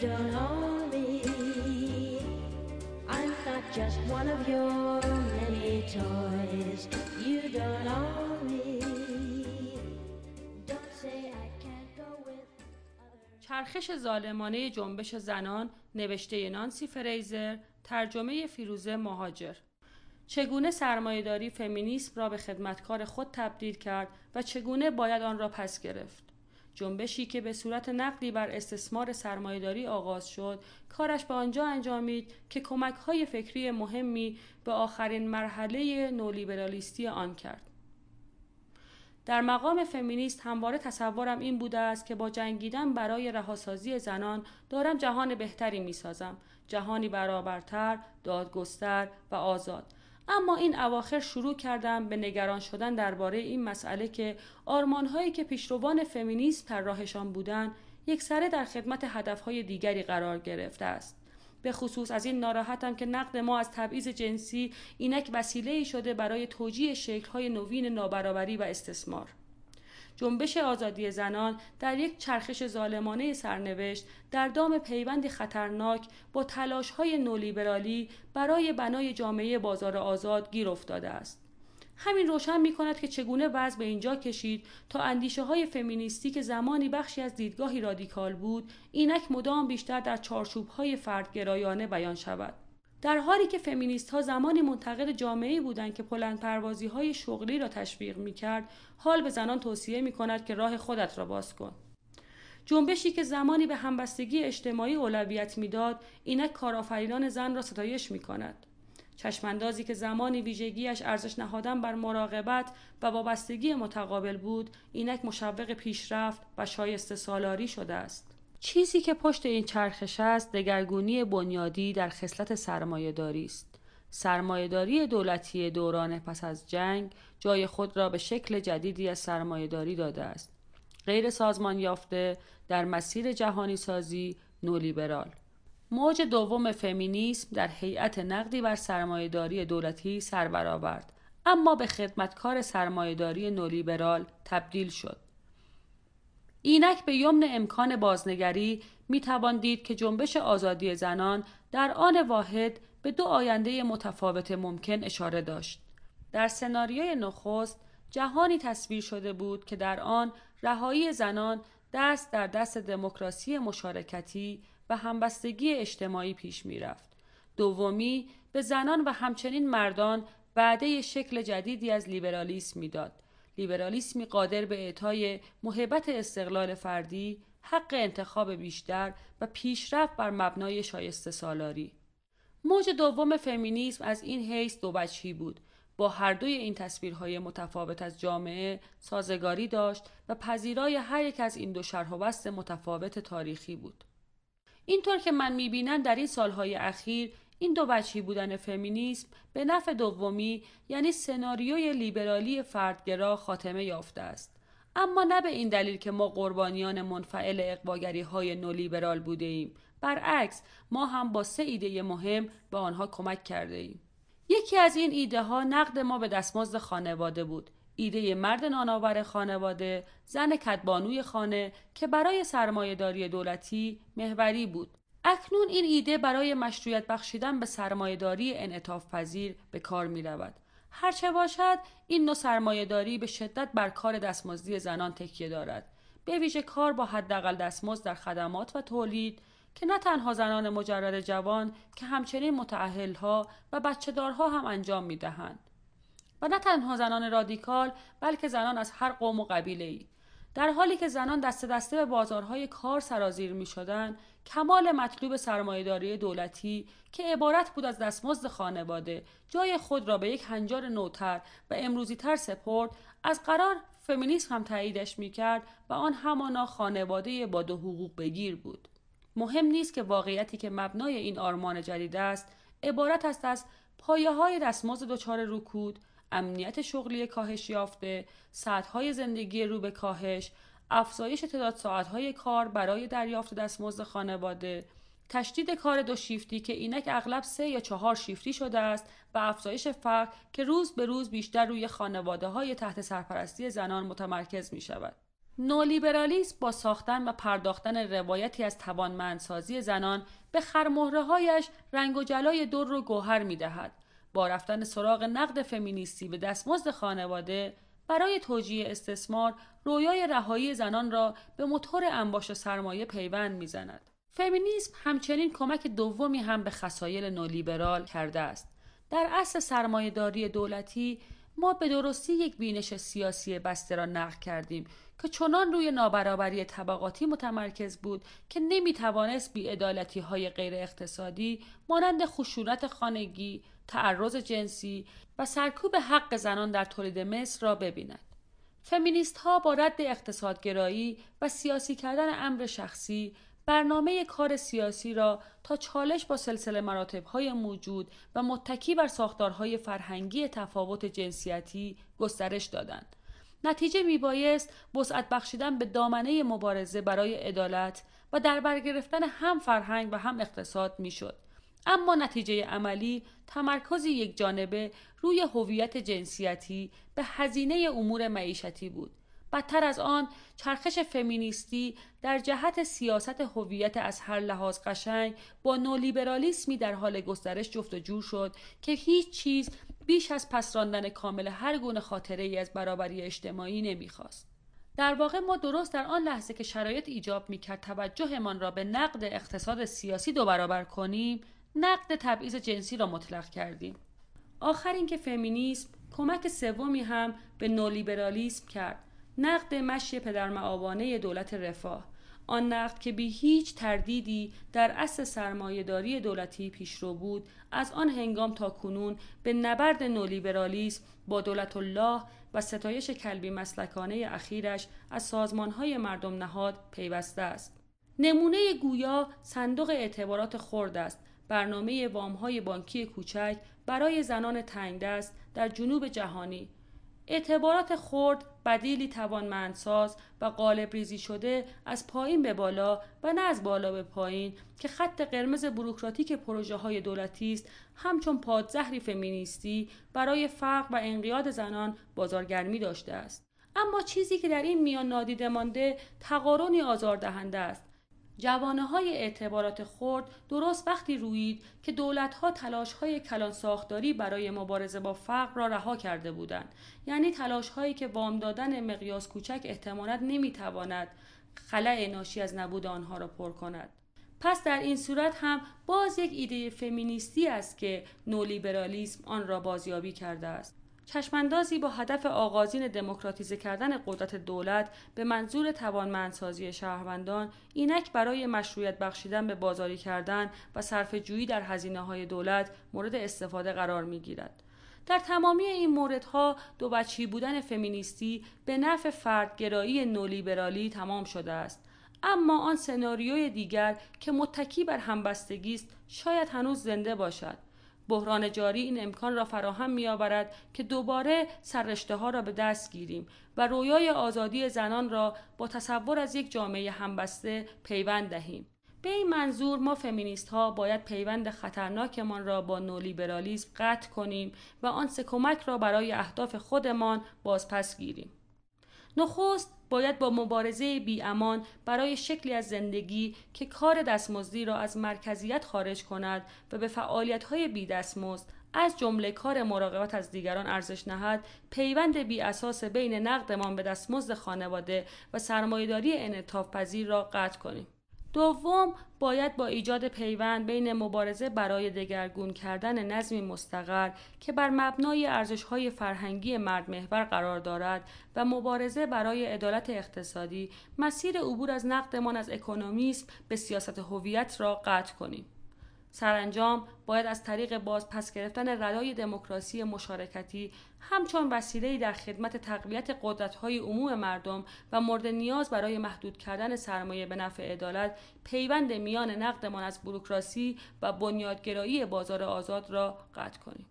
don't own me. I'm not just one of your many toys. You don't own me. Don't say I can't go with. چرخش ظالمانه جنبش زنان نوشته نانسی فریزر ترجمه فیروزه مهاجر چگونه سرمایهداری فمینیسم را به خدمتکار خود تبدیل کرد و چگونه باید آن را پس گرفت جنبشی که به صورت نقدی بر استثمار سرمایهداری آغاز شد کارش به آنجا انجامید که کمکهای فکری مهمی به آخرین مرحله نولیبرالیستی آن کرد در مقام فمینیست همواره تصورم این بوده است که با جنگیدن برای رهاسازی زنان دارم جهان بهتری می سازم. جهانی برابرتر، دادگستر و آزاد. اما این اواخر شروع کردم به نگران شدن درباره این مسئله که آرمانهایی که پیشروان فمینیسم طراحشان بودند یک سره در خدمت هدفهای دیگری قرار گرفته است. به خصوص از این ناراحتم که نقد ما از تبعیض جنسی اینک وسیله شده برای توجیه شکل‌های نوین نابرابری و استثمار. جنبش آزادی زنان در یک چرخش ظالمانه سرنوشت در دام پیوندی خطرناک با تلاش‌های نولیبرالی برای بنای جامعه بازار آزاد گیر افتاده است. همین روشن می کند که چگونه وضع به اینجا کشید تا اندیشه های فمینیستی که زمانی بخشی از دیدگاهی رادیکال بود اینک مدام بیشتر در چارچوب های فردگرایانه بیان شود. در حالی که فمینیست ها زمانی منتقد جامعه بودند که پلند پروازی های شغلی را تشویق می کرد، حال به زنان توصیه می کند که راه خودت را باز کن. جنبشی که زمانی به همبستگی اجتماعی اولویت می‌داد اینک کارآفرینان زن را ستایش می کند. چشماندازی که زمانی ویژگیش ارزش نهادن بر مراقبت و وابستگی متقابل بود اینک مشوق پیشرفت و شایسته سالاری شده است چیزی که پشت این چرخش است دگرگونی بنیادی در خصلت سرمایهداری است. سرمایهداری دولتی دوران پس از جنگ جای خود را به شکل جدیدی از سرمایهداری داده است. غیر سازمان یافته در مسیر جهانی سازی نولیبرال. موج دوم فمینیسم در هیئت نقدی بر سرمایهداری دولتی سر برآورد اما به خدمتکار سرمایهداری نولیبرال تبدیل شد. اینک به یمن امکان بازنگری می توان دید که جنبش آزادی زنان در آن واحد به دو آینده متفاوت ممکن اشاره داشت در سناریوی نخست جهانی تصویر شده بود که در آن رهایی زنان دست در دست دموکراسی مشارکتی و همبستگی اجتماعی پیش می رفت. دومی به زنان و همچنین مردان وعده شکل جدیدی از لیبرالیسم می‌داد. لیبرالیسمی قادر به اعطای محبت استقلال فردی، حق انتخاب بیشتر و پیشرفت بر مبنای شایسته سالاری. موج دوم فمینیسم از این حیث دو بچهی بود. با هر دوی این تصویرهای متفاوت از جامعه سازگاری داشت و پذیرای هر یک از این دو شرح و متفاوت تاریخی بود. اینطور که من می‌بینم در این سالهای اخیر این دو وجهی بودن فمینیسم به نفع دومی یعنی سناریوی لیبرالی فردگرا خاتمه یافته است. اما نه به این دلیل که ما قربانیان منفعل اقواگری های نولیبرال بوده ایم برعکس ما هم با سه ایده مهم به آنها کمک کرده ایم یکی از این ایده ها نقد ما به دستمزد خانواده بود. ایده مرد نانآور خانواده زن کدبانوی خانه که برای سرمایهداری دولتی محوری بود. اکنون این ایده برای مشروعیت بخشیدن به سرمایهداری انعطاف پذیر به کار می رود. هرچه باشد این نوع سرمایهداری به شدت بر کار دستمزدی زنان تکیه دارد به ویژه کار با حداقل دستمزد در خدمات و تولید که نه تنها زنان مجرد جوان که همچنین متعهلها و بچهدارها هم انجام می دهند. و نه تنها زنان رادیکال بلکه زنان از هر قوم و قبیله ای. در حالی که زنان دست دسته به بازارهای کار سرازیر می شدن، کمال مطلوب سرمایهداری دولتی که عبارت بود از دستمزد خانواده جای خود را به یک هنجار نوتر و امروزی تر سپرد از قرار فمینیسم هم تاییدش می کرد و آن همانا خانواده با دو حقوق بگیر بود. مهم نیست که واقعیتی که مبنای این آرمان جدید است عبارت است از پایه های دستمزد دچار رکود امنیت شغلی کاهش یافته، سطحهای زندگی رو به کاهش، افزایش تعداد ساعتهای کار برای دریافت دستمزد خانواده، تشدید کار دو شیفتی که اینک اغلب سه یا چهار شیفتی شده است و افزایش فقر که روز به روز بیشتر روی خانواده های تحت سرپرستی زنان متمرکز می شود. نولیبرالیسم با ساختن و پرداختن روایتی از توانمندسازی زنان به خرمهرههایش رنگ و جلای دور و گوهر می دهد. با رفتن سراغ نقد فمینیستی به دستمزد خانواده برای توجیه استثمار رویای رهایی زنان را به موتور انباش سرمایه پیوند می‌زند. فمینیسم همچنین کمک دومی هم به خصایل نولیبرال کرده است. در اصل سرمایهداری دولتی ما به درستی یک بینش سیاسی بسته را نقل کردیم که چنان روی نابرابری طبقاتی متمرکز بود که نمی توانست بیعدالتی های غیر اقتصادی مانند خشونت خانگی، تعرض جنسی و سرکوب حق زنان در تولید مصر را ببیند. فمینیست ها با رد اقتصادگرایی و سیاسی کردن امر شخصی برنامه کار سیاسی را تا چالش با سلسله مراتب های موجود و متکی بر ساختارهای فرهنگی تفاوت جنسیتی گسترش دادند. نتیجه میبایست وسعت بخشیدن به دامنه مبارزه برای عدالت و در بر گرفتن هم فرهنگ و هم اقتصاد می‌شد. اما نتیجه عملی تمرکزی یک جانبه روی هویت جنسیتی به هزینه امور معیشتی بود. بدتر از آن چرخش فمینیستی در جهت سیاست هویت از هر لحاظ قشنگ با نولیبرالیسمی در حال گسترش جفت و جور شد که هیچ چیز بیش از پس راندن کامل هر گونه خاطره ای از برابری اجتماعی نمی‌خواست. در واقع ما درست در آن لحظه که شرایط ایجاب می‌کرد توجهمان را به نقد اقتصاد سیاسی دو برابر کنیم نقد تبعیض جنسی را مطلق کردیم آخر اینکه فمینیسم کمک سومی هم به نولیبرالیسم کرد نقد مشی پدرمعابانه دولت رفاه. آن نقد که بی هیچ تردیدی در اصل سرمایهداری دولتی پیشرو بود از آن هنگام تا کنون به نبرد نولیبرالیسم با دولت الله و ستایش کلبی مسلکانه اخیرش از سازمانهای مردم نهاد پیوسته است. نمونه گویا صندوق اعتبارات خرد است. برنامه وامهای بانکی کوچک برای زنان تنگدست در جنوب جهانی. اعتبارات خرد بدیلی توانمندساز و قالب ریزی شده از پایین به بالا و نه از بالا به پایین که خط قرمز بروکراتیک پروژه های دولتی است همچون پادزهری فمینیستی برای فقر و انقیاد زنان بازارگرمی داشته است. اما چیزی که در این میان نادیده مانده تقارنی آزاردهنده است. جوانه های اعتبارات خرد درست وقتی روید که دولت ها تلاش های کلان ساختاری برای مبارزه با فقر را رها کرده بودند. یعنی تلاش هایی که وام دادن مقیاس کوچک احتمالاً نمی‌تواند خلع ناشی از نبود آنها را پر کند. پس در این صورت هم باز یک ایده فمینیستی است که نولیبرالیسم آن را بازیابی کرده است. چشماندازی با هدف آغازین دموکراتیزه کردن قدرت دولت به منظور توانمندسازی شهروندان اینک برای مشروعیت بخشیدن به بازاری کردن و صرف جویی در هزینه های دولت مورد استفاده قرار می گیرد. در تمامی این موردها دو بچی بودن فمینیستی به نفع فردگرایی نولیبرالی تمام شده است اما آن سناریوی دیگر که متکی بر همبستگی است شاید هنوز زنده باشد بحران جاری این امکان را فراهم می آورد که دوباره سررشته ها را به دست گیریم و رویای آزادی زنان را با تصور از یک جامعه همبسته پیوند دهیم. به این منظور ما فمینیست ها باید پیوند خطرناکمان را با نولیبرالیسم قطع کنیم و آن سه کمک را برای اهداف خودمان بازپس گیریم. نخست باید با مبارزه بی امان برای شکلی از زندگی که کار دستمزدی را از مرکزیت خارج کند و به فعالیت های بی دستمزد از جمله کار مراقبت از دیگران ارزش نهد پیوند بی اساس بین نقدمان به دستمزد خانواده و سرمایهداری انعطاف پذیر را قطع کنیم. دوم باید با ایجاد پیوند بین مبارزه برای دگرگون کردن نظمی مستقر که بر مبنای ارزش‌های فرهنگی مرد محور قرار دارد و مبارزه برای عدالت اقتصادی مسیر عبور از نقدمان از اکونومیسم به سیاست هویت را قطع کنیم. سرانجام باید از طریق باز پس گرفتن ردای دموکراسی مشارکتی همچون وسیله‌ای در خدمت تقویت قدرت‌های عموم مردم و مورد نیاز برای محدود کردن سرمایه به نفع عدالت پیوند میان نقدمان از بروکراسی و بنیادگرایی بازار آزاد را قطع کنیم.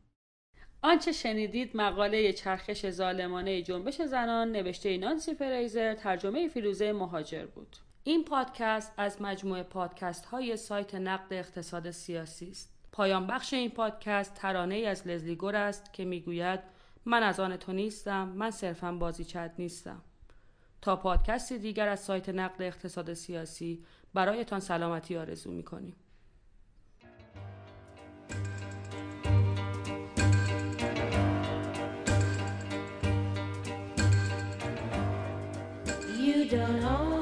آنچه شنیدید مقاله چرخش ظالمانه جنبش زنان نوشته نانسی فریزر ترجمه فیروزه مهاجر بود. این پادکست از مجموعه پادکست های سایت نقد اقتصاد سیاسی است. پایان بخش این پادکست ترانه ای از لزلی گور است که می‌گوید من از آن تو نیستم من صرفا بازیچت نیستم تا پادکستی دیگر از سایت نقد اقتصاد سیاسی برایتان سلامتی آرزو می‌کنیم You don't own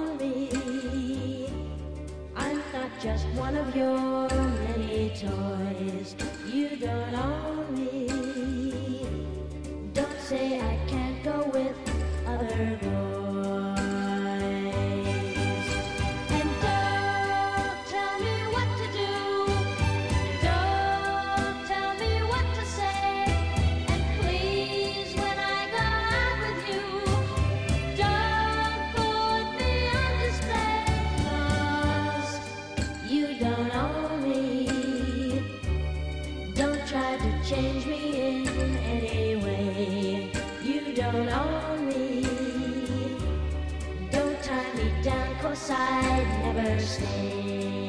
I'd never stay.